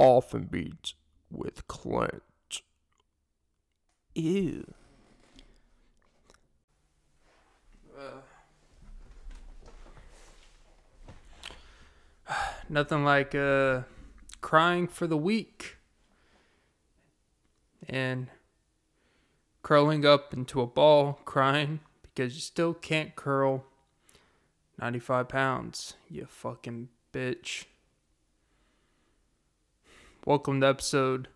Off and Beats with Clint. Ew. Nothing like uh, crying for the weak and curling up into a ball, crying because you still can't curl 95 pounds, you fucking bitch. Welcome to episode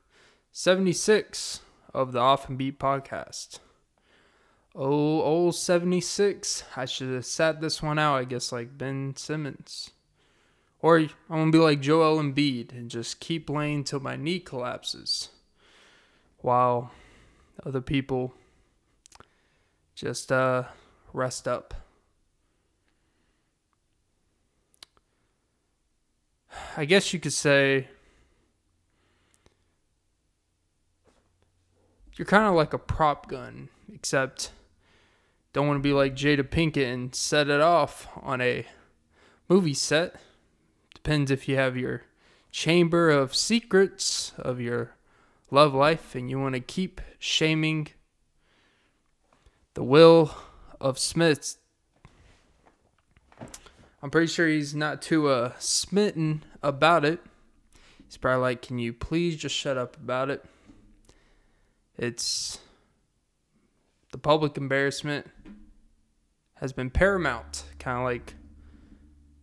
76 of the Off and Beat podcast. Oh, old 76. I should have sat this one out, I guess, like Ben Simmons. Or I'm going to be like Joel Embiid and just keep playing till my knee collapses. While other people just uh, rest up. I guess you could say you're kind of like a prop gun, except don't want to be like Jada Pinkett and set it off on a movie set. Depends if you have your chamber of secrets of your love life and you want to keep shaming the will of Smith. I'm pretty sure he's not too uh, smitten about it. He's probably like, Can you please just shut up about it? It's the public embarrassment has been paramount, kind of like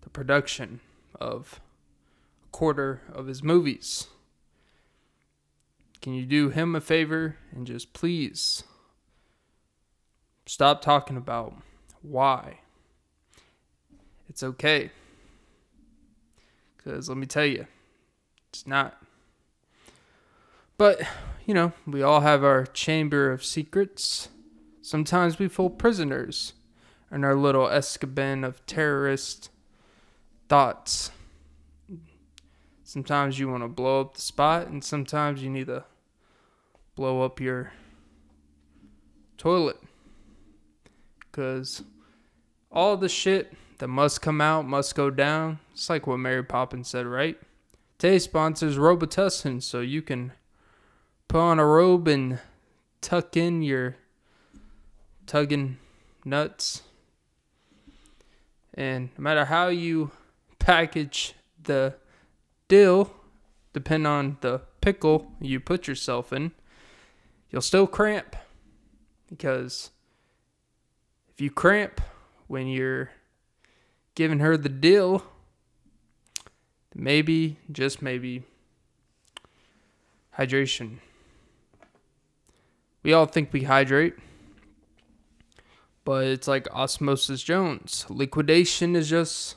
the production of a quarter of his movies. Can you do him a favor and just please stop talking about why? It's okay. Because let me tell you, it's not. But, you know, we all have our chamber of secrets. Sometimes we feel prisoners in our little escabin of terrorist thoughts. Sometimes you want to blow up the spot, and sometimes you need to blow up your toilet. Because all the shit that must come out must go down. It's like what Mary Poppins said, right? Today's sponsor is Robitussin, so you can put on a robe and tuck in your tugging nuts. And no matter how you package the dill, depend on the pickle you put yourself in, you'll still cramp. Because if you cramp when you're giving her the dill, maybe, just maybe, hydration. We all think we hydrate, but it's like Osmosis Jones. Liquidation is just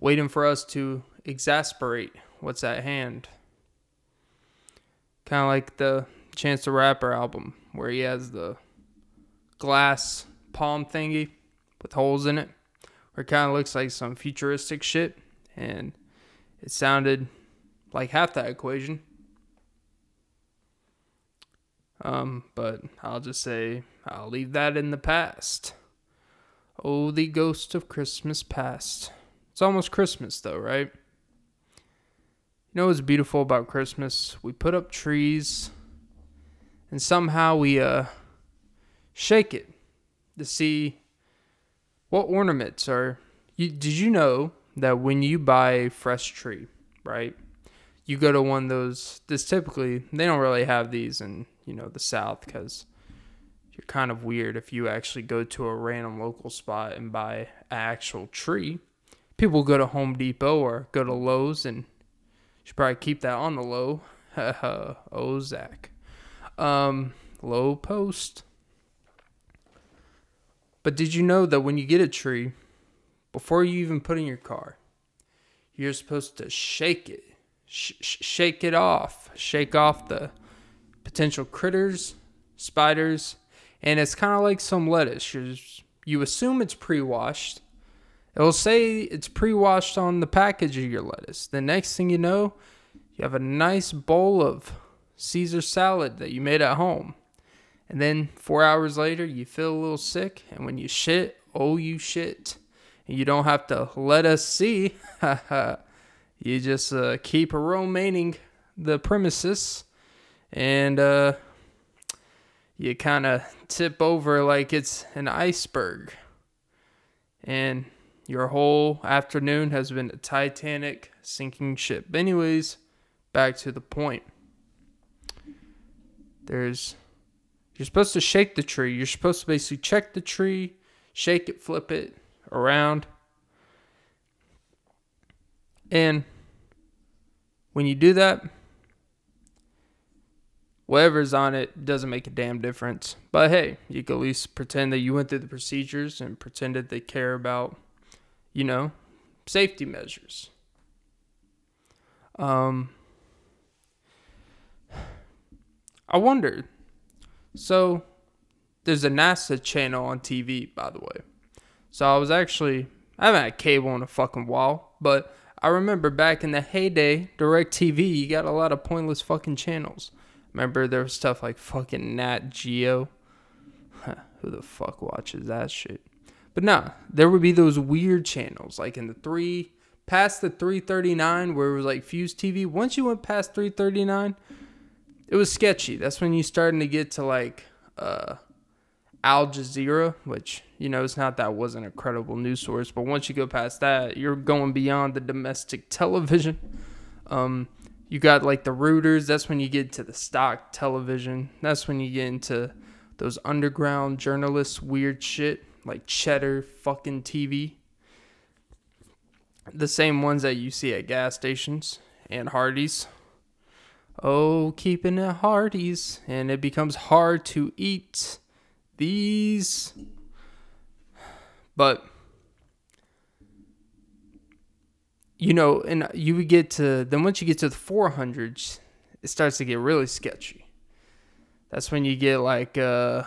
waiting for us to exasperate what's at hand. Kind of like the Chance the Rapper album, where he has the glass palm thingy with holes in it, where it kind of looks like some futuristic shit, and it sounded like half that equation. Um, but I'll just say I'll leave that in the past. Oh, the ghost of Christmas past. It's almost Christmas though, right? You know what's beautiful about Christmas? We put up trees and somehow we uh shake it to see what ornaments are you did you know that when you buy a fresh tree, right? You go to one of those this typically they don't really have these in, you know, the south cuz you're kind of weird if you actually go to a random local spot and buy an actual tree. People go to Home Depot or go to Lowe's and should probably keep that on the low. oh, Zach. Um, low post. But did you know that when you get a tree, before you even put in your car, you're supposed to shake it, sh- shake it off, shake off the potential critters, spiders, and it's kind of like some lettuce. You're, you assume it's pre-washed. It will say it's pre-washed on the package of your lettuce. The next thing you know, you have a nice bowl of Caesar salad that you made at home. And then four hours later, you feel a little sick. And when you shit, oh, you shit. And you don't have to let us see. you just uh, keep remaining the premises and uh, you kind of tip over like it's an iceberg. And your whole afternoon has been a Titanic sinking ship. Anyways, back to the point. There's you're supposed to shake the tree. You're supposed to basically check the tree, shake it, flip it around. And when you do that, whatever's on it doesn't make a damn difference. But hey, you can at least pretend that you went through the procedures and pretended they care about, you know, safety measures. Um, I wondered. So, there's a NASA channel on TV, by the way. So I was actually I haven't had cable in a fucking while, but I remember back in the heyday, DirecTV, you got a lot of pointless fucking channels. Remember there was stuff like fucking Nat Geo. Who the fuck watches that shit? But nah, there would be those weird channels like in the three past the 339 where it was like Fuse TV. Once you went past 339, it was sketchy. That's when you starting to get to like uh Al Jazeera, which you know it's not that wasn't a credible news source, but once you go past that, you're going beyond the domestic television. Um, you got like the Reuters. That's when you get to the stock television. That's when you get into those underground journalists, weird shit like Cheddar fucking TV. The same ones that you see at gas stations and Hardee's. Oh, keeping it Hardee's, and it becomes hard to eat these. But you know, and you would get to then once you get to the 400s, it starts to get really sketchy. That's when you get like uh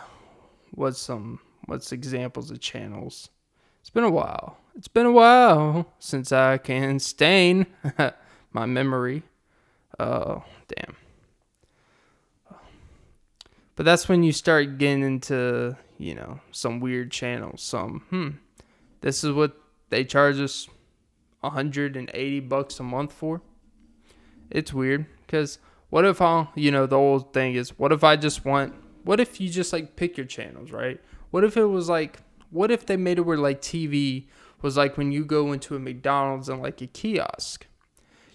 what's some what's examples of channels. It's been a while. It's been a while since I can stain my memory. Oh, damn. But that's when you start getting into, you know, some weird channels. Some, hmm, this is what they charge us 180 bucks a month for. It's weird because what if I, you know, the old thing is, what if I just want, what if you just like pick your channels, right? What if it was like, what if they made it where like TV was like when you go into a McDonald's and like a kiosk?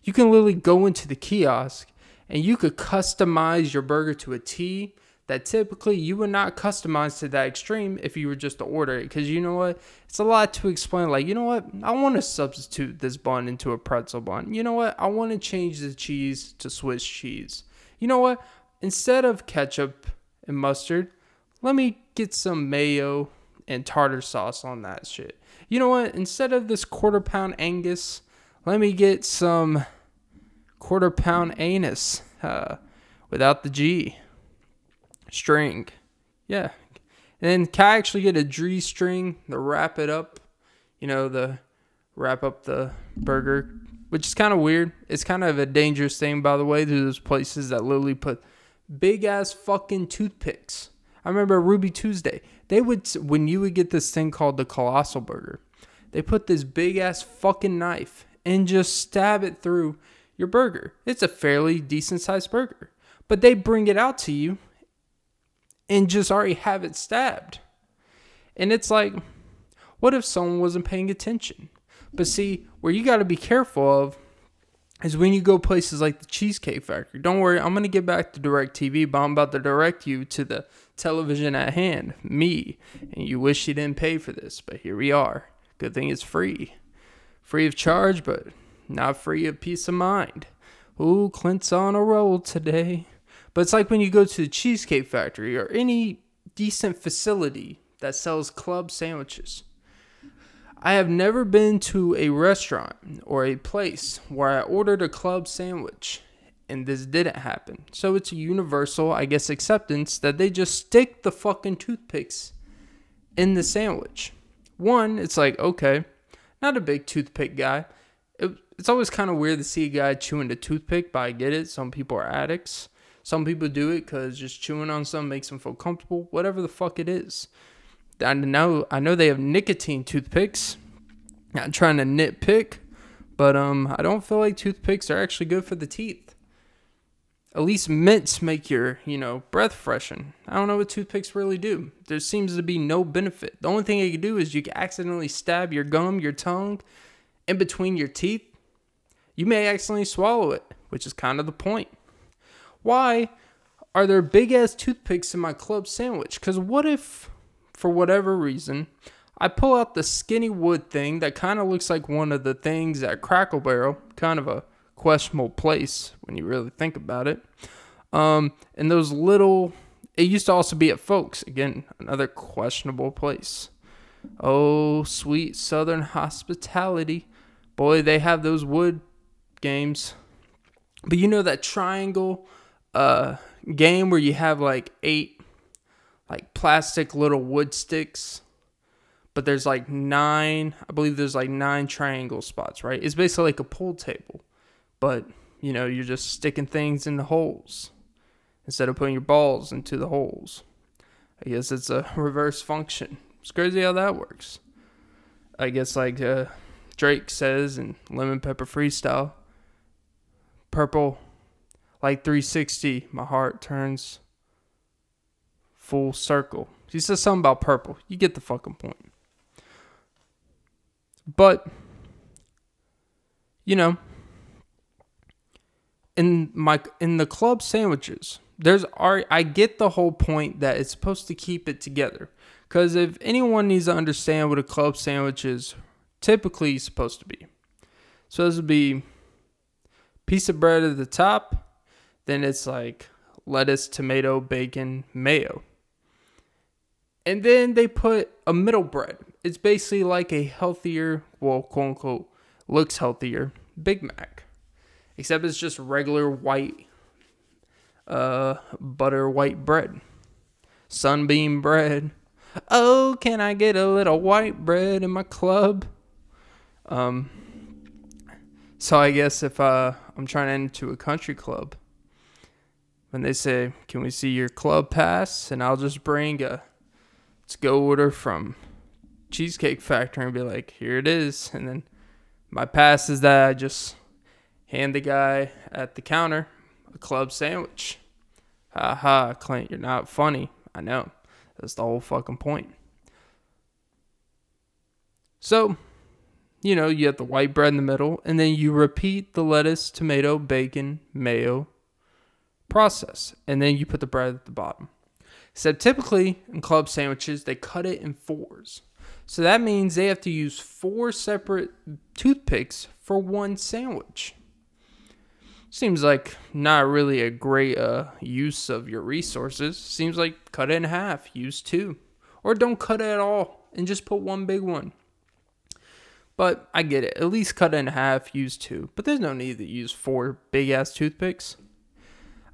You can literally go into the kiosk and you could customize your burger to a T that typically you would not customize to that extreme if you were just to order it. Because you know what? It's a lot to explain. Like, you know what? I want to substitute this bun into a pretzel bun. You know what? I want to change the cheese to Swiss cheese. You know what? Instead of ketchup and mustard, let me get some mayo and tartar sauce on that shit. You know what? Instead of this quarter pound Angus, let me get some quarter pound anus uh, without the G string. Yeah. And then can I actually get a G string to wrap it up? You know, the wrap up the burger, which is kind of weird. It's kind of a dangerous thing, by the way, to those places that literally put big ass fucking toothpicks. I remember Ruby Tuesday. They would, when you would get this thing called the Colossal Burger, they put this big ass fucking knife and just stab it through your burger. It's a fairly decent sized burger. But they bring it out to you and just already have it stabbed. And it's like, what if someone wasn't paying attention? But see, where you got to be careful of is when you go places like the Cheesecake Factory. Don't worry, I'm going to get back to DirecTV, but I'm about to direct you to the television at hand, me. And you wish you didn't pay for this, but here we are. Good thing it's free. Free of charge, but not free of peace of mind. Ooh, Clint's on a roll today. But it's like when you go to the Cheesecake Factory or any decent facility that sells club sandwiches. I have never been to a restaurant or a place where I ordered a club sandwich and this didn't happen. So it's a universal, I guess, acceptance that they just stick the fucking toothpicks in the sandwich. One, it's like, okay, not a big toothpick guy. It, it's always kind of weird to see a guy chewing the toothpick, but I get it. Some people are addicts. Some people do it because just chewing on some makes them feel comfortable. Whatever the fuck it is. I know I know they have nicotine toothpicks. Not trying to nitpick, But um, I don't feel like toothpicks are actually good for the teeth. At least mints make your, you know, breath freshen. I don't know what toothpicks really do. There seems to be no benefit. The only thing they can do is you can accidentally stab your gum, your tongue, in between your teeth. You may accidentally swallow it, which is kind of the point. Why are there big ass toothpicks in my club sandwich? Because what if, for whatever reason, I pull out the skinny wood thing that kind of looks like one of the things at Cracker Barrel, kind of a questionable place when you really think about it. Um, and those little, it used to also be at Folks, again, another questionable place. Oh, sweet Southern hospitality. Boy, they have those wood games. But you know that triangle uh, game where you have like eight like plastic little wood sticks but there's like nine i believe there's like nine triangle spots right? It's basically like a pool table but you know you're just sticking things in the holes instead of putting your balls into the holes. I guess it's a reverse function. It's crazy how that works. I guess like uh, drake says in lemon pepper freestyle purple like 360 my heart turns full circle. He says something about purple. You get the fucking point. But you know in my in the club sandwiches there's I get the whole point that it's supposed to keep it together. Because if anyone needs to understand what a club sandwich is typically supposed to be. So this would be piece of bread at the top then it's like lettuce tomato bacon mayo and then they put a middle bread it's basically like a healthier well quote unquote looks healthier big mac except it's just regular white uh, butter white bread, sunbeam bread. Oh, can I get a little white bread in my club? Um, so I guess if uh, I'm trying to enter a country club, when they say, "Can we see your club pass?" and I'll just bring a let's go order from Cheesecake Factory and be like, "Here it is," and then my pass is that I just hand the guy at the counter a club sandwich. Ha ha, Clint, you're not funny. I know. That's the whole fucking point. So, you know, you have the white bread in the middle, and then you repeat the lettuce, tomato, bacon, mayo process, and then you put the bread at the bottom. So typically in club sandwiches, they cut it in fours. So that means they have to use four separate toothpicks for one sandwich. Seems like not really a great uh, use of your resources. Seems like cut it in half, use two. Or don't cut it at all and just put one big one. But I get it. At least cut it in half, use two. But there's no need to use four big ass toothpicks.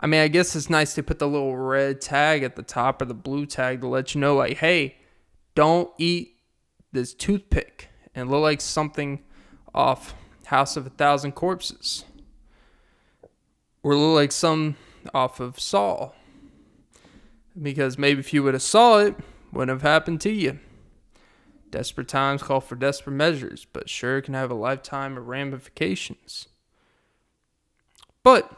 I mean, I guess it's nice to put the little red tag at the top or the blue tag to let you know, like, hey, don't eat this toothpick and look like something off House of a Thousand Corpses or look like some off of Saw. Because maybe if you would have saw it, wouldn't have happened to you. Desperate times call for desperate measures, but sure can have a lifetime of ramifications. But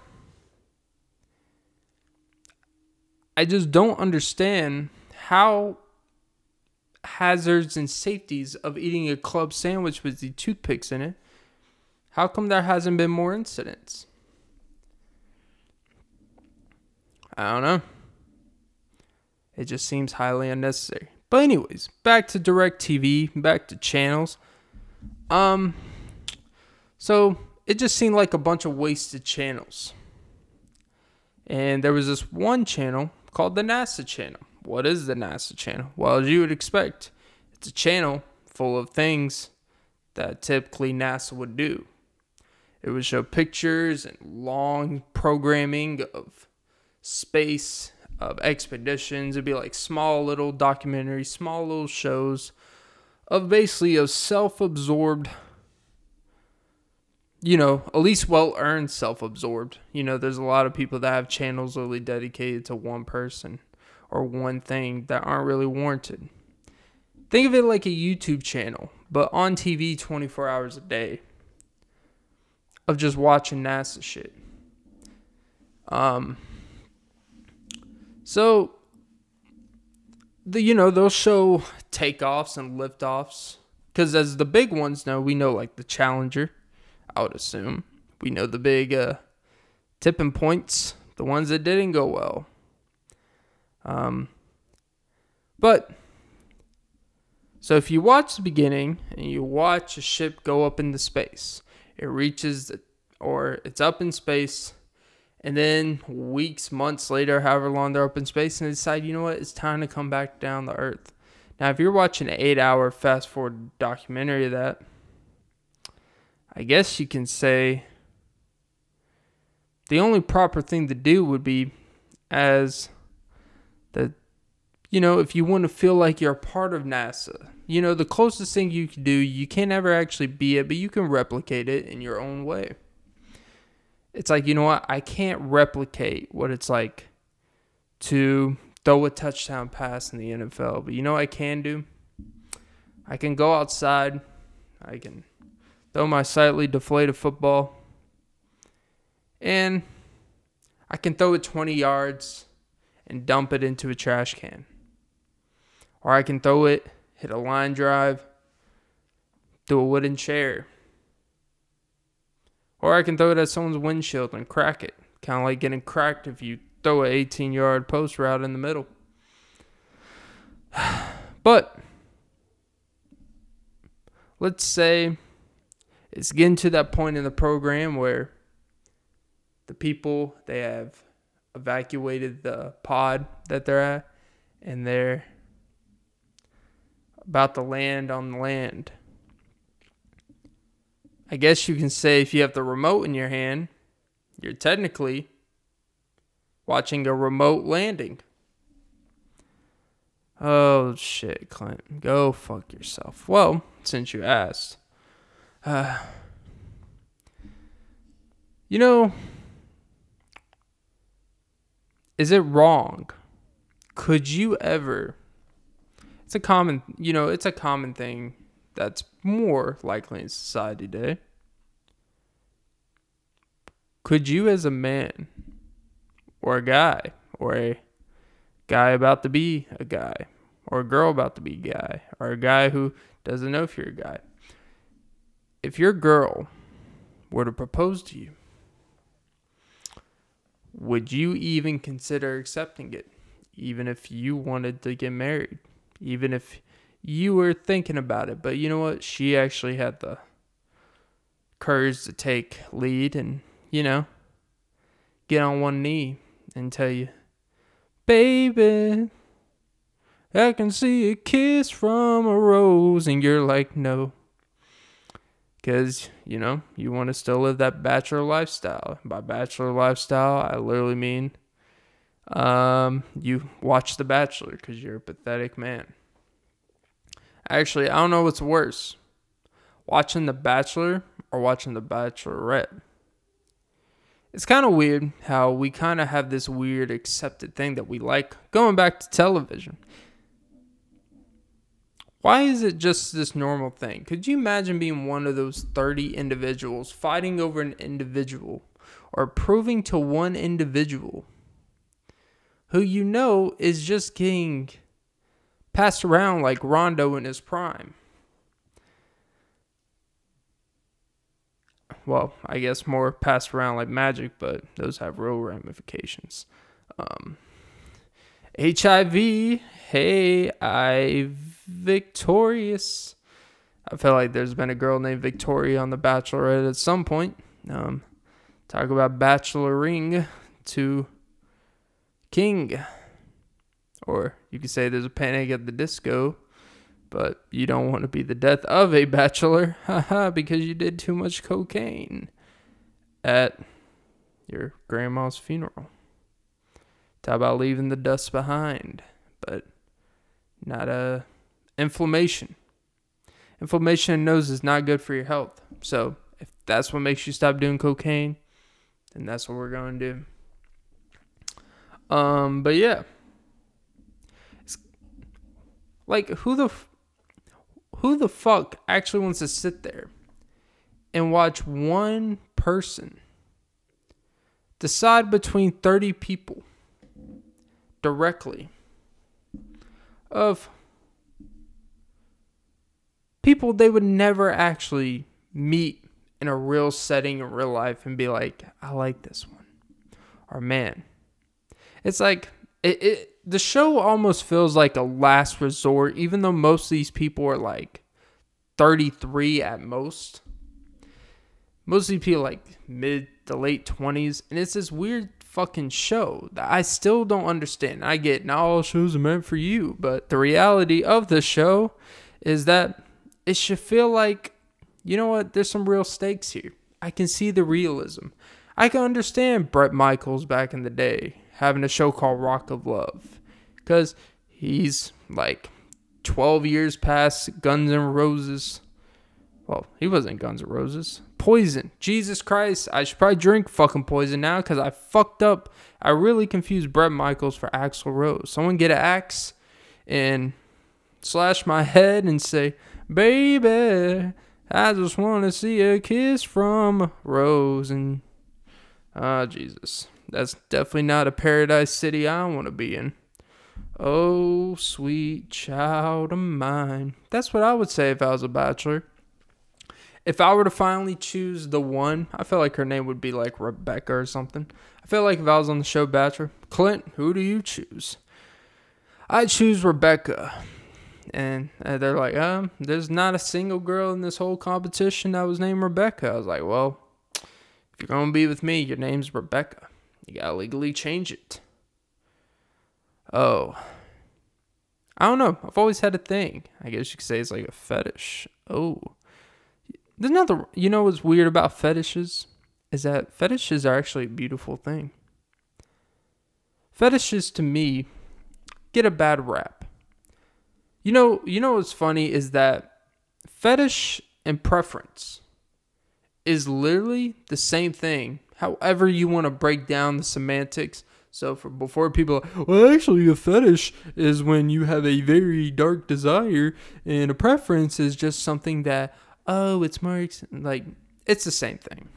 I just don't understand how hazards and safeties of eating a club sandwich with the toothpicks in it. How come there hasn't been more incidents? I don't know. It just seems highly unnecessary. But anyways, back to DirecTV, back to channels. Um so it just seemed like a bunch of wasted channels. And there was this one channel called the NASA channel. What is the NASA channel? Well, as you would expect, it's a channel full of things that typically NASA would do. It would show pictures and long programming of space of expeditions. It'd be like small little documentaries, small little shows of basically a self absorbed, you know, at least well earned self absorbed. You know, there's a lot of people that have channels really dedicated to one person or one thing that aren't really warranted. Think of it like a YouTube channel, but on TV 24 hours a day. of just watching NASA shit. Um so the you know, they'll show takeoffs and liftoffs cuz as the big ones know, we know like the Challenger, I would assume. We know the big uh tipping points, the ones that didn't go well. Um but so if you watch the beginning and you watch a ship go up into space, it reaches the, or it's up in space and then weeks, months later, however long they're up in space, and they decide, you know what, it's time to come back down to Earth. Now, if you're watching an eight hour fast forward documentary of that, I guess you can say the only proper thing to do would be as the you know, if you want to feel like you're part of NASA, you know, the closest thing you can do, you can't ever actually be it, but you can replicate it in your own way. It's like, you know what? I can't replicate what it's like to throw a touchdown pass in the NFL, but you know what I can do? I can go outside, I can throw my slightly deflated football, and I can throw it 20 yards and dump it into a trash can. Or I can throw it, hit a line drive, do a wooden chair. Or I can throw it at someone's windshield and crack it. Kind of like getting cracked if you throw an 18 yard post route in the middle. But let's say it's getting to that point in the program where the people they have evacuated the pod that they're at and they're about to land on the land. I guess you can say if you have the remote in your hand, you're technically watching a remote landing. Oh shit, Clint. Go fuck yourself. Well, since you asked. Uh, you know, is it wrong? Could you ever it's a common, you know, it's a common thing that's more likely in society today. Could you, as a man, or a guy, or a guy about to be a guy, or a girl about to be a guy, or a guy who doesn't know if you're a guy, if your girl were to propose to you, would you even consider accepting it, even if you wanted to get married? even if you were thinking about it. But you know what? She actually had the courage to take lead and, you know, get on one knee and tell you, baby, I can see a kiss from a rose. And you're like, no. Because, you know, you want to still live that bachelor lifestyle. By bachelor lifestyle, I literally mean um, you watch The Bachelor because you're a pathetic man. Actually, I don't know what's worse watching The Bachelor or watching The Bachelorette. It's kind of weird how we kind of have this weird accepted thing that we like going back to television. Why is it just this normal thing? Could you imagine being one of those 30 individuals fighting over an individual or proving to one individual who you know is just getting passed around like Rondo in his prime. Well, I guess more passed around like magic, but those have real ramifications. Um, HIV, hey, I victorious. I feel like there's been a girl named Victoria on The Bachelorette at some point. Um, talk about Bachelor Ring to King. Or you could say there's a panic at the disco, but you don't want to be the death of a bachelor, haha, because you did too much cocaine at your grandma's funeral. Talk about leaving the dust behind, but not a uh, inflammation. Inflammation in nose is not good for your health. So if that's what makes you stop doing cocaine, then that's what we're going to do. Um, but yeah, it's like who the who the fuck actually wants to sit there and watch one person decide between 30 people directly of people they would never actually meet in a real setting in real life and be like, I like this one. Or man. It's like it, it the show almost feels like a last resort, even though most of these people are like 33 at most. Most of these people like mid to late 20s, and it's this weird fucking show that I still don't understand. I get not all shows are meant for you, but the reality of the show is that it should feel like, you know what, there's some real stakes here. I can see the realism. I can understand Bret Michaels back in the day having a show called Rock of Love because he's like 12 years past Guns N' Roses. Well, he wasn't Guns N' Roses. Poison. Jesus Christ. I should probably drink fucking poison now because I fucked up. I really confused Bret Michaels for Axl Rose. Someone get an axe and slash my head and say, Baby, I just want to see a kiss from Rose. And, ah, oh, Jesus. That's definitely not a paradise city I want to be in. Oh, sweet child of mine. That's what I would say if I was a bachelor. If I were to finally choose the one, I feel like her name would be like Rebecca or something. I feel like if I was on the show Bachelor, Clint, who do you choose? I choose Rebecca. And they're like, um, there's not a single girl in this whole competition that was named Rebecca. I was like, well, if you're going to be with me, your name's Rebecca. You got to legally change it. Oh. I don't know. I've always had a thing. I guess you could say it's like a fetish. Oh. There's nothing, you know what's weird about fetishes? Is that fetishes are actually a beautiful thing. Fetishes to me get a bad rap. You know, you know what's funny is that fetish and preference is literally the same thing. However you want to break down the semantics. So for before people, well, actually, a fetish is when you have a very dark desire, and a preference is just something that oh, it's more like it's the same thing.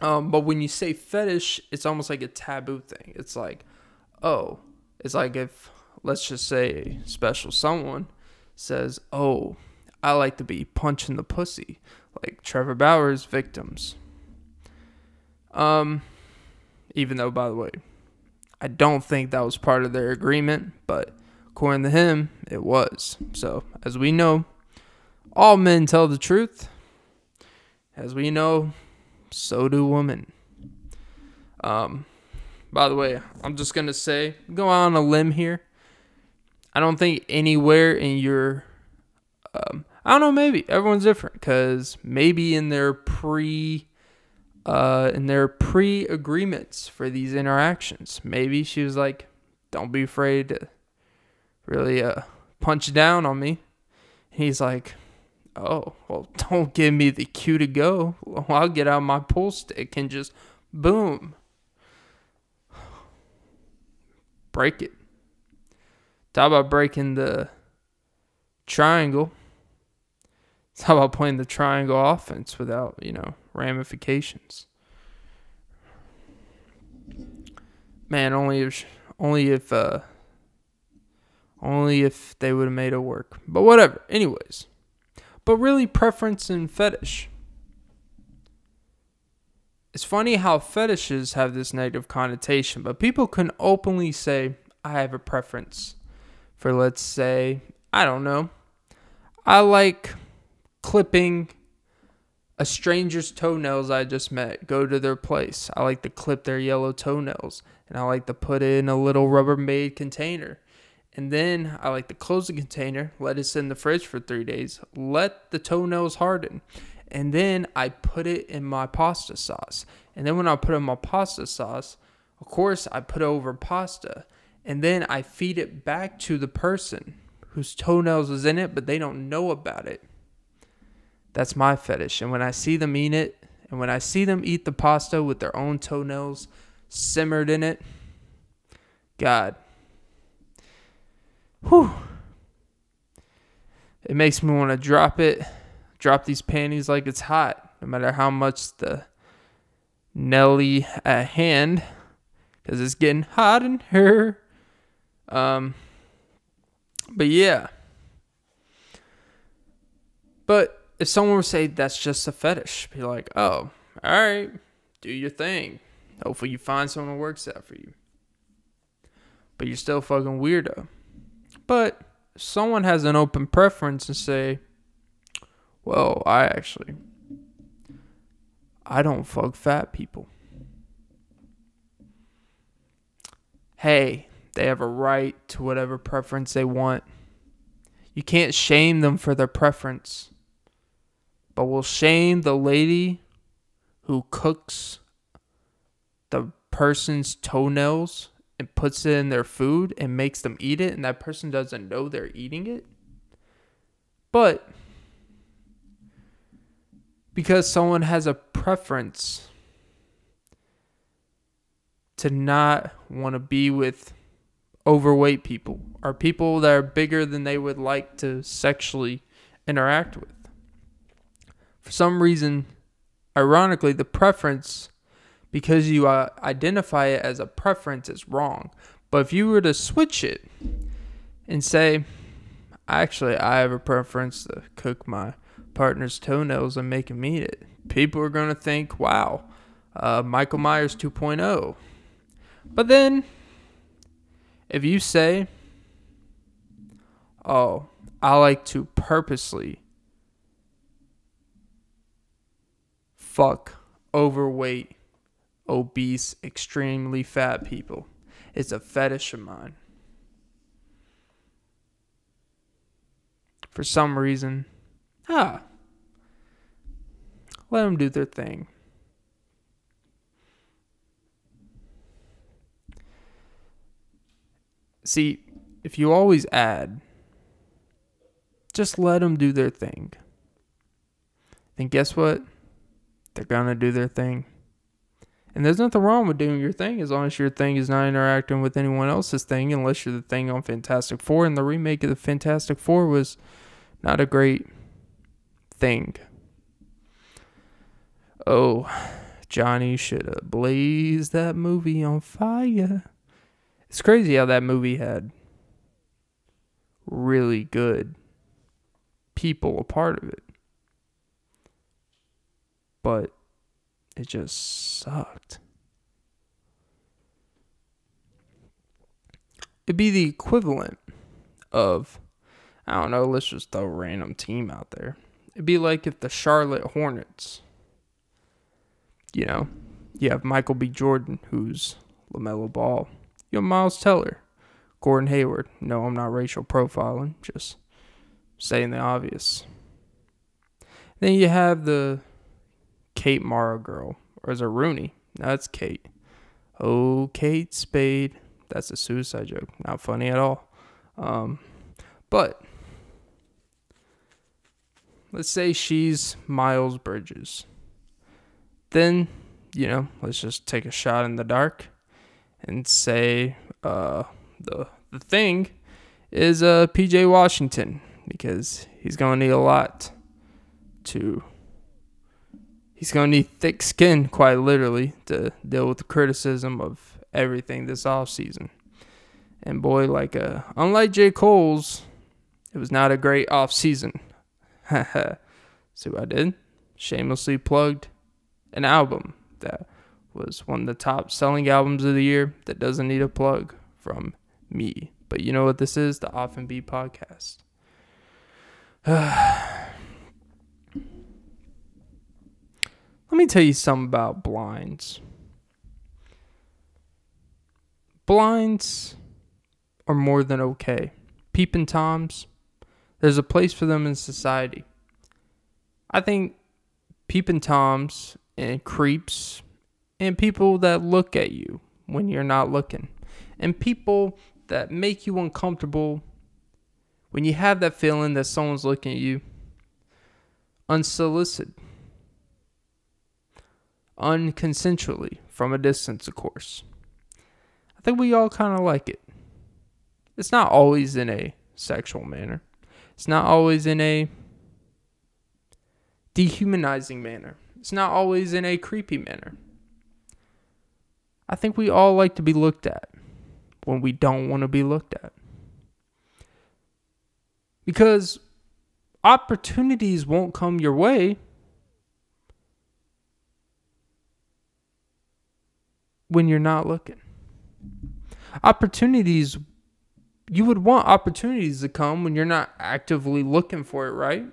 Um, but when you say fetish, it's almost like a taboo thing. It's like, oh, it's like if let's just say special someone says, oh, I like to be punching the pussy, like Trevor Bauer's victims. Um, even though, by the way, I don't think that was part of their agreement, but according to him, it was. So, as we know, all men tell the truth. As we know, so do women. Um, by the way, I'm just gonna say, go on a limb here. I don't think anywhere in your, um, I don't know, maybe everyone's different because maybe in their pre, uh, in their pre agreements for these interactions, maybe she was like, "Don't be afraid to really uh punch down on me." He's like, oh, well, don't give me the cue to go. I'll get out my pull stick and just boom. Break it. Talk about breaking the triangle. How about playing the triangle offense without, you know, ramifications? Man, only if only if uh only if they would have made it work. But whatever. Anyways, but really preference and fetish. It's funny how fetishes have this negative connotation, but people can openly say, I have a preference for, let's say, I don't know, I like clipping a stranger's toenails I just met, go to their place. I like to clip their yellow toenails, and I like to put it in a little Rubbermaid container. And then I like to close the container, let it sit in the fridge for three days, let the toenails harden. And then I put it in my pasta sauce. And then when I put in my pasta sauce, of course, I put over pasta. And then I feed it back to the person whose toenails is in it, but they don't know about it. That's my fetish. And when I see them eat it, and when I see them eat the pasta with their own toenails simmered in it, God, whew, it makes me want to drop it, drop these panties like it's hot, no matter how much the Nelly at hand because it's getting hot in her. Um, but yeah. But if someone to say that's just a fetish, be like, oh, all right, do your thing. Hopefully you find someone who works out for you. But you're still fucking weirdo. But someone has an open preference and say, well, I actually, I don't fuck fat people. Hey, they have a right to whatever preference they want. You can't shame them for their preference. But we'll shame the lady who cooks the person's toenails and puts it in their food and makes them eat it, and that person doesn't know they're eating it. But because someone has a preference to not want to be with overweight people or people that are bigger than they would like to sexually interact with. For some reason, ironically, the preference, because you uh, identify it as a preference, is wrong. But if you were to switch it and say, actually, I have a preference to cook my partner's toenails and make him eat it, people are going to think, wow, uh, Michael Myers 2.0. But then, if you say, oh, I like to purposely fuck overweight, obese, extremely fat people. It's a fetish of mine. For some reason, ah, let them do their thing. See, if you always add, just let them do their thing. And guess what? They're gonna do their thing. And there's nothing wrong with doing your thing as long as your thing is not interacting with anyone else's thing, unless you're the thing on Fantastic Four. And the remake of the Fantastic Four was not a great thing. Oh, Johnny should have blazed that movie on fire. It's crazy how that movie had really good people a part of it. But it just sucked. It'd be the equivalent of, I don't know, let's just throw a random team out there. It'd be like if the Charlotte Hornets, you know, you have Michael B. Jordan, who's LaMelo Ball you have Miles Teller, Gordon Hayward. No, I'm not racial profiling, just saying the obvious. Then you have the Kate Mara girl, or is it Rooney? That's Kate. Oh, Kate Spade. That's a suicide joke. Not funny at all. Um, but let's say she's Miles Bridges. Then, you know, let's just take a shot in the dark and say uh, the the thing is uh, PJ Washington because he's gonna need a lot to. He's gonna need thick skin, quite literally, to deal with the criticism of everything this off season. And boy, like uh, unlike J Cole's, it was not a great off season. See what I did? Shamelessly plugged an album that was one of the top selling albums of the year that doesn't need a plug from me. But you know what this is? The Off and Be podcast. Let me tell you something about blinds. Blinds are more than okay. Peeping toms, there's a place for them in society. I think peeping toms and creeps and people that look at you when you're not looking, and people that make you uncomfortable when you have that feeling that someone's looking at you unsolicited, unconsensually, from a distance, of course. I think we all kind of like it. It's not always in a sexual manner, it's not always in a dehumanizing manner, it's not always in a creepy manner. I think we all like to be looked at when we don't want to be looked at. Because opportunities won't come your way when you're not looking. Opportunities, you would want opportunities to come when you're not actively looking for it, right?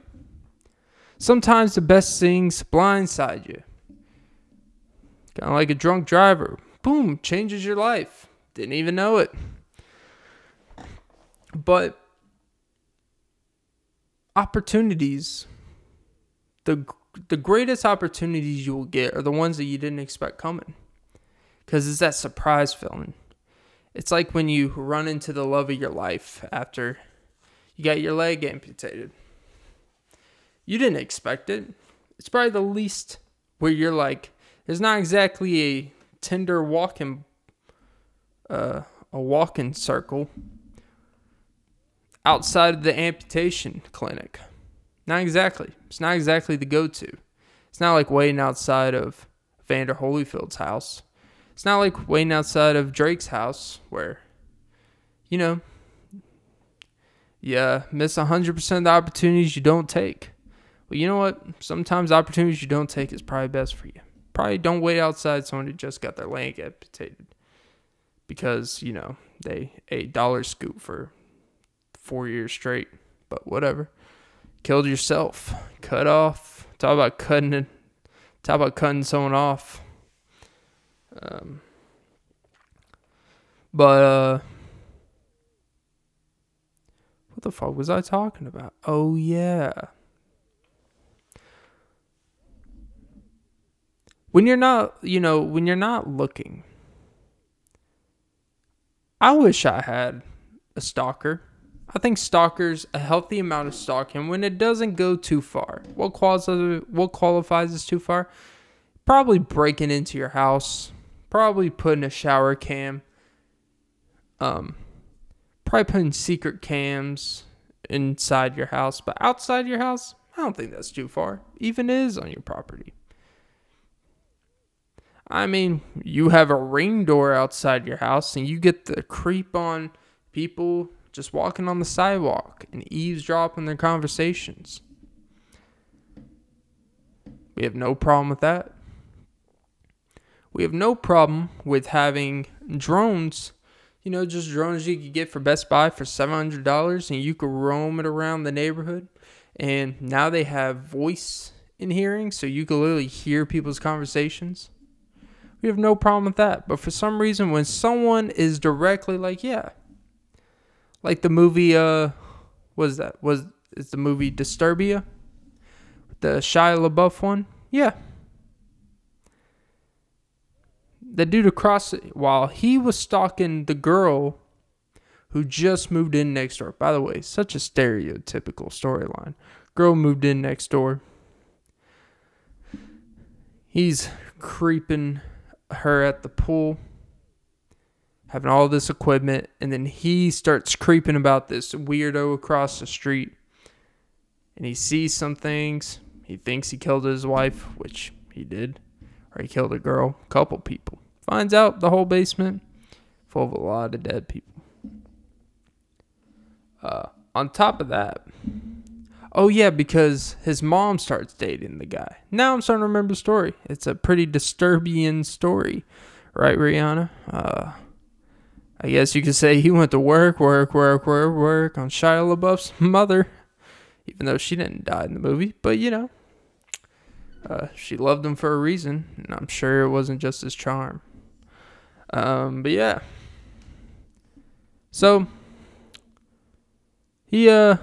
Sometimes the best things blindside you. Kind of like a drunk driver. Boom, changes your life. Didn't even know it. But opportunities, the the greatest opportunities you will get are the ones that you didn't expect coming. Cuz it's that surprise feeling. It's like when you run into the love of your life after you got your leg amputated. You didn't expect it. It's probably the least where you're like, there's not exactly a tender walking, uh, a walking circle outside of the amputation clinic. Not exactly. It's not exactly the go-to. It's not like waiting outside of Evander Holyfield's house. It's not like waiting outside of Drake's house where, you know, you miss 100% of the opportunities you don't take. But you know what? Sometimes opportunities you don't take is probably best for you. Probably don't wait outside someone who just got their leg amputated because, you know, they ate dollar scoop for four years straight. But whatever. Killed yourself. Cut off. Talk about cutting it. Talk about cutting someone off. Um, but uh what the fuck was I talking about? Oh yeah. when you're not, you know, when you're not looking. I wish I had a stalker. I think stalkers a healthy amount of stalking when it doesn't go too far. What qualifies what qualifies as too far? Probably breaking into your house, probably putting a shower cam, um, probably putting secret cams inside your house, but outside your house, I don't think that's too far. Even is on your property. I mean, you have a ring door outside your house and you get the creep on people just walking on the sidewalk and eavesdropping their conversations. We have no problem with that. We have no problem with having drones, you know, just drones you could get for Best Buy for $700 and you could roam it around the neighborhood. And now they have voice in hearing, so you can literally hear people's conversations. We have no problem with that. But for some reason, when someone is directly like, yeah, like the movie, uh, was that? Was is the movie Disturbia? The Shia LaBeouf one? Yeah. The dude across while he was stalking the girl who just moved in next door. By the way, such a stereotypical storyline. Girl moved in next door. He's creeping her at the pool, having all this equipment, and then he starts creeping about this weirdo across the street. And he sees some things. He thinks he killed his wife, which he did, or he killed a girl, couple people. Finds out the whole basement full of a lot of dead people. Uh, on top of that, Oh yeah, because his mom starts dating the guy. Now I'm starting to remember the story. It's a pretty disturbing story, right, Rihanna? Uh, I guess you could say he went to work, work, work, work, work on Shia LaBeouf's mother, even though she didn't die in the movie. But you know, uh, she loved him for a reason, and I'm sure it wasn't just his charm. Um, but yeah. So he uh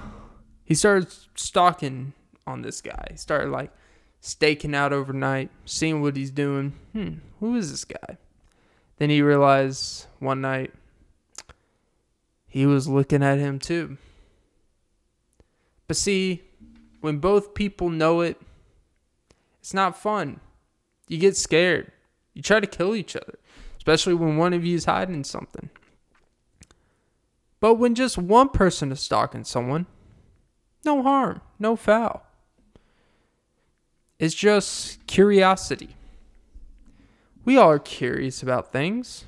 he started stalking on this guy. He started like staking out overnight, seeing what he's doing. Hmm, who is this guy? Then he realized one night he was looking at him too. But see, when both people know it, it's not fun. You get scared. You try to kill each other, especially when one of you is hiding something. But when just one person is stalking someone, no harm, no foul. It's just curiosity. We all are curious about things.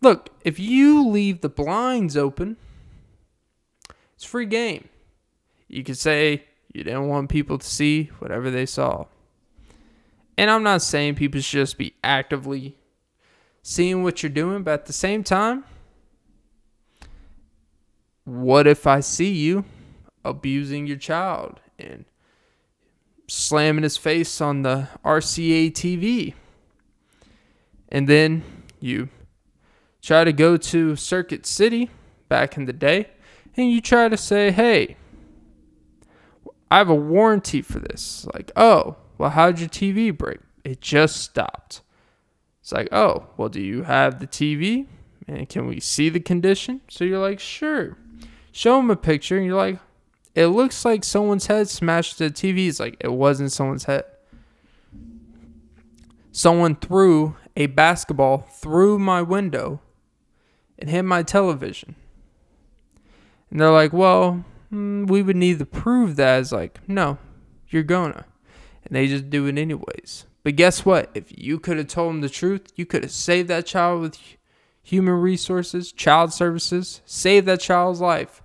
Look, if you leave the blinds open, it's free game. You could say you didn't want people to see whatever they saw. And I'm not saying people should just be actively seeing what you're doing, but at the same time, what if I see you abusing your child and slamming his face on the RCA TV? And then you try to go to Circuit City back in the day and you try to say, hey, I have a warranty for this. Like, oh, well, how'd your TV break? It just stopped. It's like, oh, well, do you have the TV? And can we see the condition? So you're like, sure. Show them a picture, and you're like, it looks like someone's head smashed the TV. It's like, it wasn't someone's head. Someone threw a basketball through my window and hit my television. And they're like, well, mm, we would need to prove that. as like, no, you're gonna. And they just do it anyways. But guess what? If you could have told them the truth, you could have saved that child with human resources, child services, saved that child's life.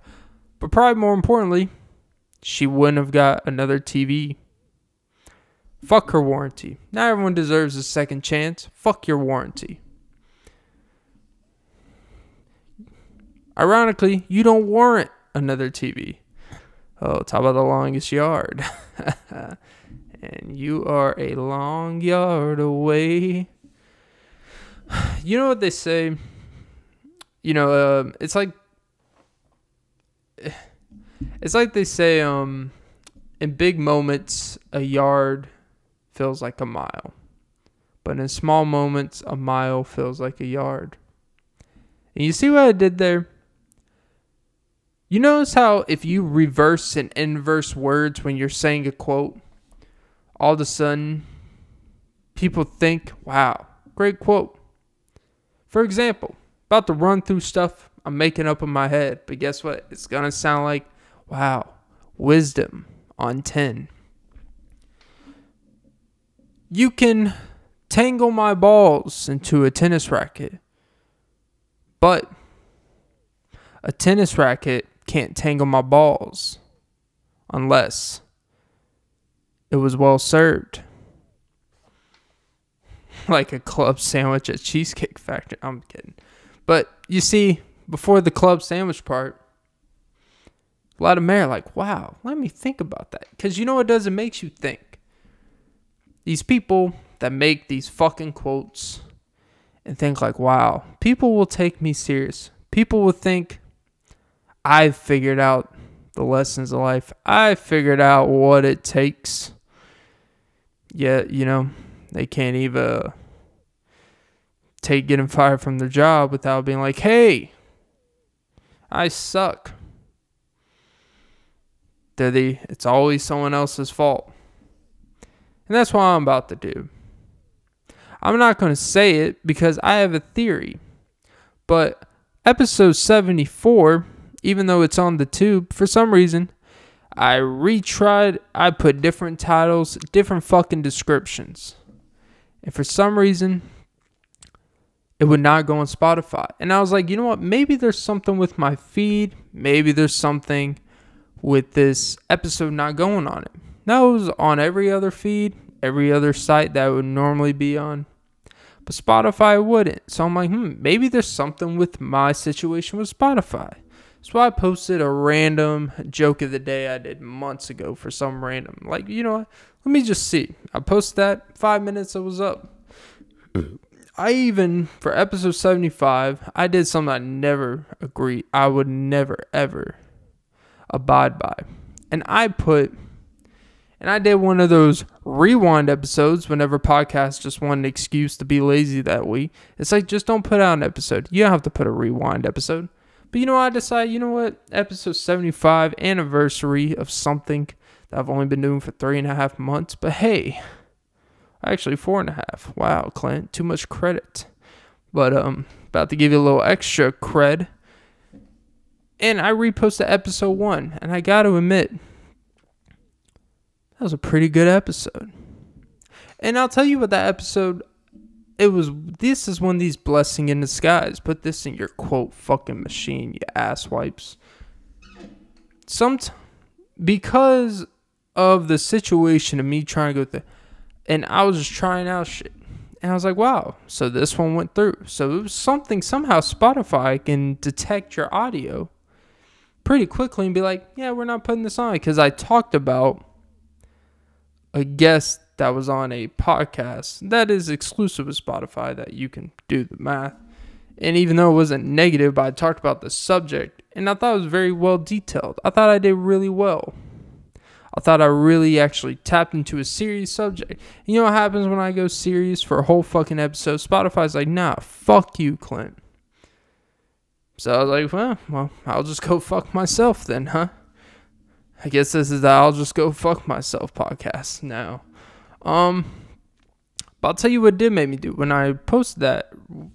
But probably more importantly, she wouldn't have got another TV. Fuck her warranty. Not everyone deserves a second chance. Fuck your warranty. Ironically, you don't warrant another TV. Oh, talk about the longest yard. and you are a long yard away. You know what they say? You know, uh, it's like it's like they say um in big moments a yard feels like a mile. But in small moments a mile feels like a yard. And you see what I did there? You notice how if you reverse and inverse words when you're saying a quote, all of a sudden people think, wow, great quote. For example, about to run through stuff I'm making up in my head, but guess what? It's going to sound like, wow, wisdom on 10. You can tangle my balls into a tennis racket, but a tennis racket can't tangle my balls unless it was well served. like a club sandwich at Cheesecake Factory. I'm kidding. But you see, before the club sandwich part, a lot of men are like, wow, let me think about that. Because you know what does? It makes you think. These people that make these fucking quotes and think, like, wow, people will take me serious. People will think I've figured out the lessons of life. I figured out what it takes. Yet, you know, they can't even take getting fired from their job without being like, hey, I suck. They're the, it's always someone else's fault. And that's what I'm about to do. I'm not going to say it because I have a theory. But episode 74 even though it's on the tube, for some reason, I retried, I put different titles, different fucking descriptions. And for some reason, it would not go on Spotify. And I was like, you know what? Maybe there's something with my feed. Maybe there's something with this episode not going on it. That was on every other feed, every other site that would normally be on. But Spotify wouldn't. So I'm like, hmm, maybe there's something with my situation with Spotify. So I posted a random joke of the day I did months ago for some random. Like, you know, what? let me just see. I posted that five minutes, it was up. I even, for episode 75, I did something I never agree, I would never, ever abide by. And I put, and I did one of those rewind episodes whenever podcasts just want an excuse to be lazy that week. It's like, just don't put out an episode. You don't have to put a rewind episode. But you know, I decided, you know what? Episode 75, anniversary of something that I've only been doing for three and a half months. But hey, actually four and a half. Wow, Clint, too much credit. But um, about to give you a little extra cred. And I reposted episode one, and I got to admit, that was a pretty good episode. And I'll tell you what that episode it was this is one of these blessing in disguise. Put this in your quote fucking machine, you ass wipes. Some because of the situation of me trying to go through and I was just trying out shit. And I was like, wow, so this one went through. So it was something somehow Spotify can detect your audio pretty quickly and be like, yeah, we're not putting this on because I talked about a guest that was on a podcast that is exclusive with Spotify that you can do the math. And even though it wasn't negative, but I talked about the subject and I thought it was very well detailed. I thought I did really well. I thought I really actually tapped into a serious subject. You know what happens when I go serious for a whole fucking episode? Spotify's like, nah, fuck you, Clint. So I was like, well, well, I'll just go fuck myself then, huh? I guess this is the I'll just go fuck myself podcast now. Um, but I'll tell you what did make me do when I posted that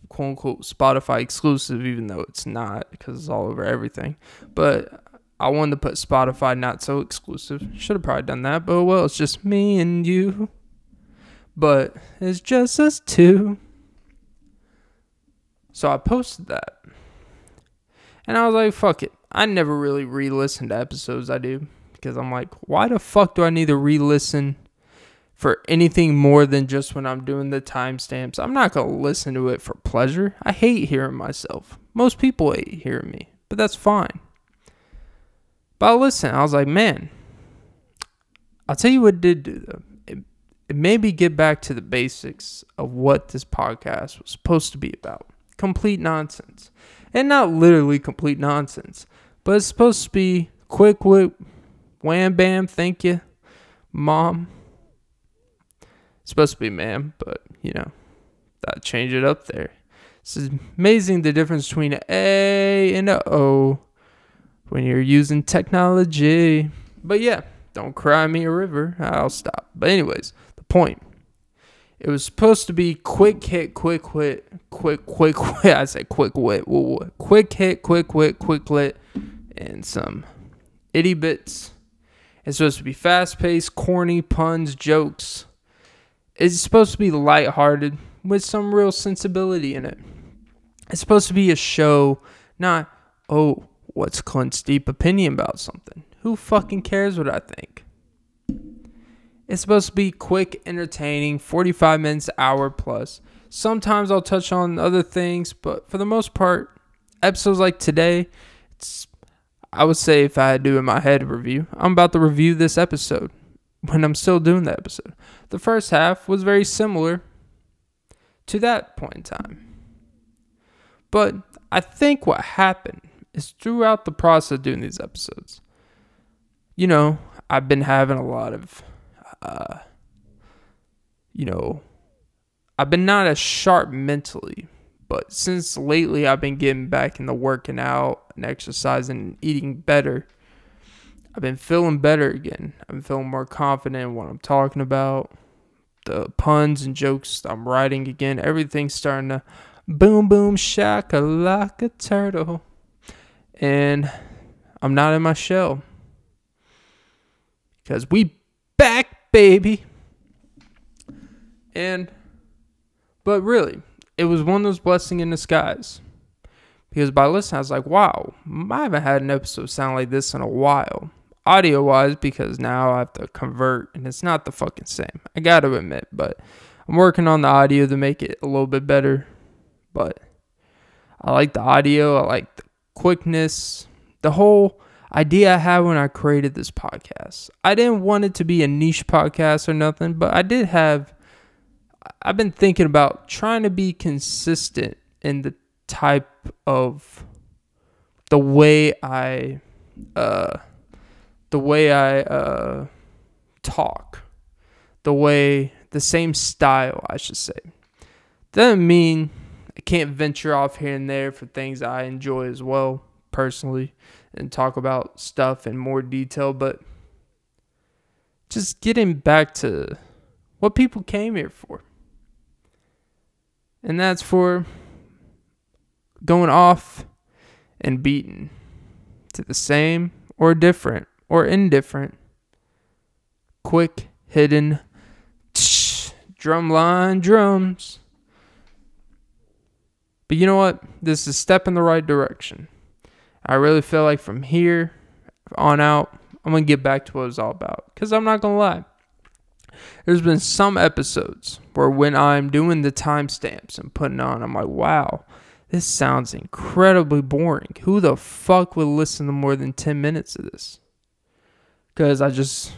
quote unquote Spotify exclusive, even though it's not because it's all over everything. But I wanted to put Spotify not so exclusive. Should have probably done that, but well, it's just me and you. But it's just us two. So I posted that. And I was like, fuck it. I never really re listen to episodes I do because I'm like, why the fuck do I need to re listen for anything more than just when I'm doing the timestamps? I'm not going to listen to it for pleasure. I hate hearing myself. Most people hate hearing me, but that's fine. But I listen, I was like, man, I'll tell you what did do though. It, it made me get back to the basics of what this podcast was supposed to be about. Complete nonsense. And not literally complete nonsense, but it's supposed to be quick whip, wham bam, thank you, mom. Supposed to be ma'am, but you know, that change it up there. It's amazing the difference between A and a O when you're using technology. But yeah, don't cry me a river. I'll stop. But anyways, the point. It was supposed to be quick hit, quick wit, quick, quick wit. I say quick wit, quick hit, quick wit, quick lit, and some itty bits. It's supposed to be fast paced, corny puns, jokes. It's supposed to be lighthearted with some real sensibility in it. It's supposed to be a show, not, oh, what's Clint's deep opinion about something? Who fucking cares what I think? It's supposed to be quick, entertaining, 45 minutes, hour plus. Sometimes I'll touch on other things, but for the most part, episodes like today, it's I would say if I had to do in my head review, I'm about to review this episode when I'm still doing the episode. The first half was very similar to that point in time. But I think what happened is throughout the process of doing these episodes, you know, I've been having a lot of, uh, you know, I've been not as sharp mentally, but since lately I've been getting back into working out and exercising and eating better, I've been feeling better again. I'm feeling more confident in what I'm talking about. The puns and jokes I'm writing again, everything's starting to boom boom shaka like a turtle and I'm not in my shell. Because we back, baby. And, but really, it was one of those blessing in disguise. Because by listening, I was like, wow, I haven't had an episode sound like this in a while. Audio wise, because now I have to convert and it's not the fucking same. I gotta admit, but I'm working on the audio to make it a little bit better. But I like the audio, I like the quickness, the whole idea I had when I created this podcast. I didn't want it to be a niche podcast or nothing, but I did have I've been thinking about trying to be consistent in the type of the way I uh the way I uh talk. The way the same style, I should say. Doesn't mean I can't venture off here and there for things I enjoy as well, personally, and talk about stuff in more detail, but just getting back to what people came here for. And that's for going off and beaten to the same or different or indifferent, quick, hidden, tsh, Drumline drums. But you know what? This is a step in the right direction. I really feel like from here on out, I'm going to get back to what it's all about. Because I'm not going to lie. There's been some episodes where when I'm doing the timestamps and putting on, I'm like, wow, this sounds incredibly boring. Who the fuck would listen to more than 10 minutes of this? Because I just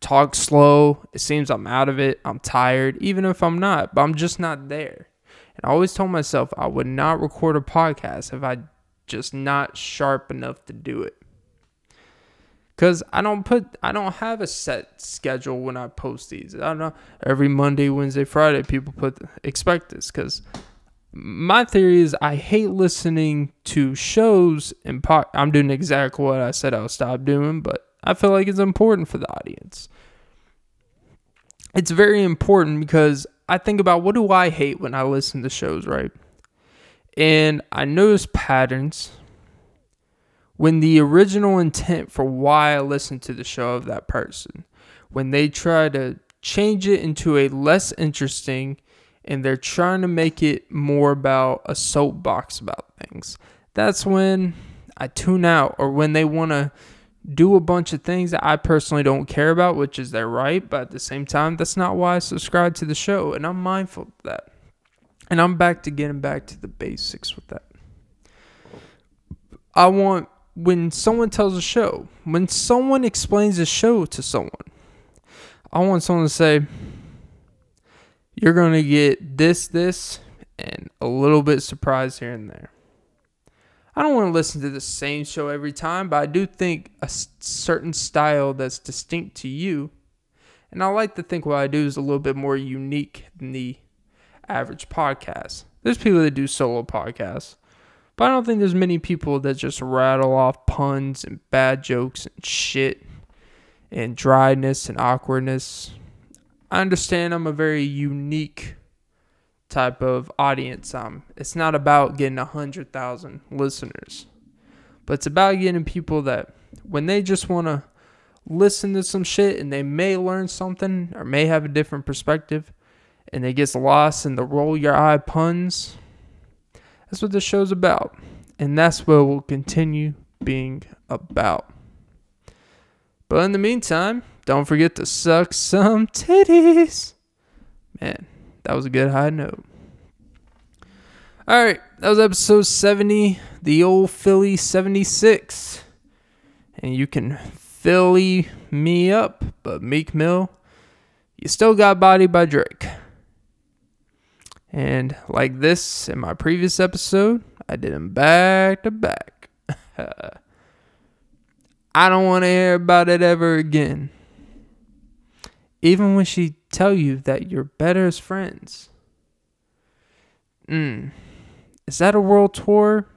talk slow. It seems I'm out of it. I'm tired, even if I'm not, but I'm just not there. And I always told myself I would not record a podcast if I just not sharp enough to do it. Cause I don't put I don't have a set schedule when I post these. I don't know every Monday, Wednesday, Friday people put expect this because my theory is I hate listening to shows and po- I'm doing exactly what I said I'll stop doing, but I feel like it's important for the audience. It's very important because I think about what do I hate when I listen to shows, right? And I notice patterns when the original intent for why I listen to the show of that person, when they try to change it into a less interesting and they're trying to make it more about a soapbox about things, that's when I tune out or when they want to do a bunch of things that I personally don't care about, which is their right, but at the same time, that's not why I subscribe to the show, and I'm mindful of that. And I'm back to getting back to the basics with that. I want when someone tells a show, when someone explains a show to someone, I want someone to say, You're to get this, this, and a little bit surprise here and there. I don't want to listen to the same show every time, but I do think a certain style that's distinct to you. And I like to think what I do is a little bit more unique than the average podcast. There's people that do solo podcasts, but I don't think there's many people that just rattle off puns and bad jokes and shit and dryness and awkwardness. I understand I'm a very unique type of audience. Um, it's not about getting a hundred thousand listeners, but it's about getting people that when they just want to listen to some shit and they may learn something or may have a different perspective, and it gets lost in the roll your eye puns. That's what this show's about, and that's what we'll continue being about. But in the meantime, don't forget to suck some titties. Man, that was a good high note. All right, that was episode 70, the old Philly 76. And you can Philly me up, but Meek Mill, you still got bodied by Drake. And like this in my previous episode, I did them back to back. I don't want to hear about it ever again. Even when she tell you that you're better as friends. Mm. Is that a world tour?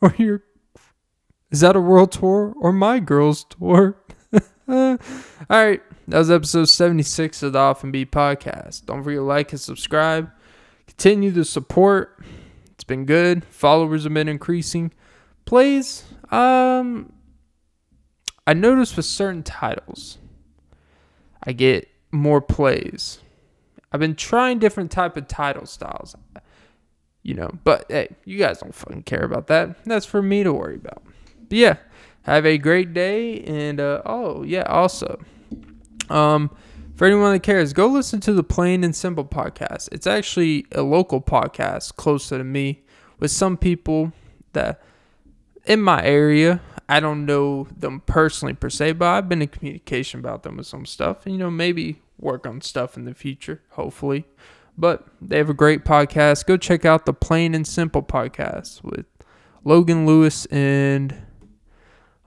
Or your Is that a world tour or my girls tour? All right, that was episode 76 of the Off and Beat podcast. Don't forget to like and subscribe. Continue the support. It's been good. Followers have been increasing. Plays, um I noticed with certain titles I get more plays. I've been trying different type of title styles, you know. But hey, you guys don't fucking care about that. That's for me to worry about. But yeah, have a great day. And uh, oh yeah, also, um, for anyone that cares, go listen to the Plain and Simple podcast. It's actually a local podcast closer to me with some people that in my area. I don't know them personally per se, but I've been in communication about them with some stuff. And, you know, maybe work on stuff in the future, hopefully. But they have a great podcast. Go check out the Plain and Simple podcast with Logan Lewis and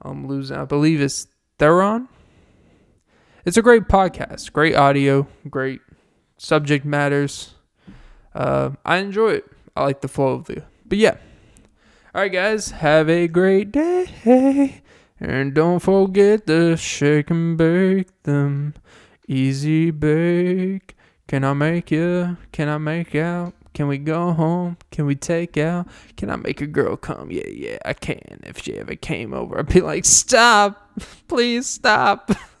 I'm losing, I believe it's Theron. It's a great podcast, great audio, great subject matters. Uh, I enjoy it. I like the flow of the. But yeah. All right, guys. Have a great day. And don't forget to shake and bake them. Easy bake. Can I make you? Can I make out? Can we go home? Can we take out? Can I make a girl come? Yeah, yeah, I can. If she ever came over, I'd be like, stop. Please stop.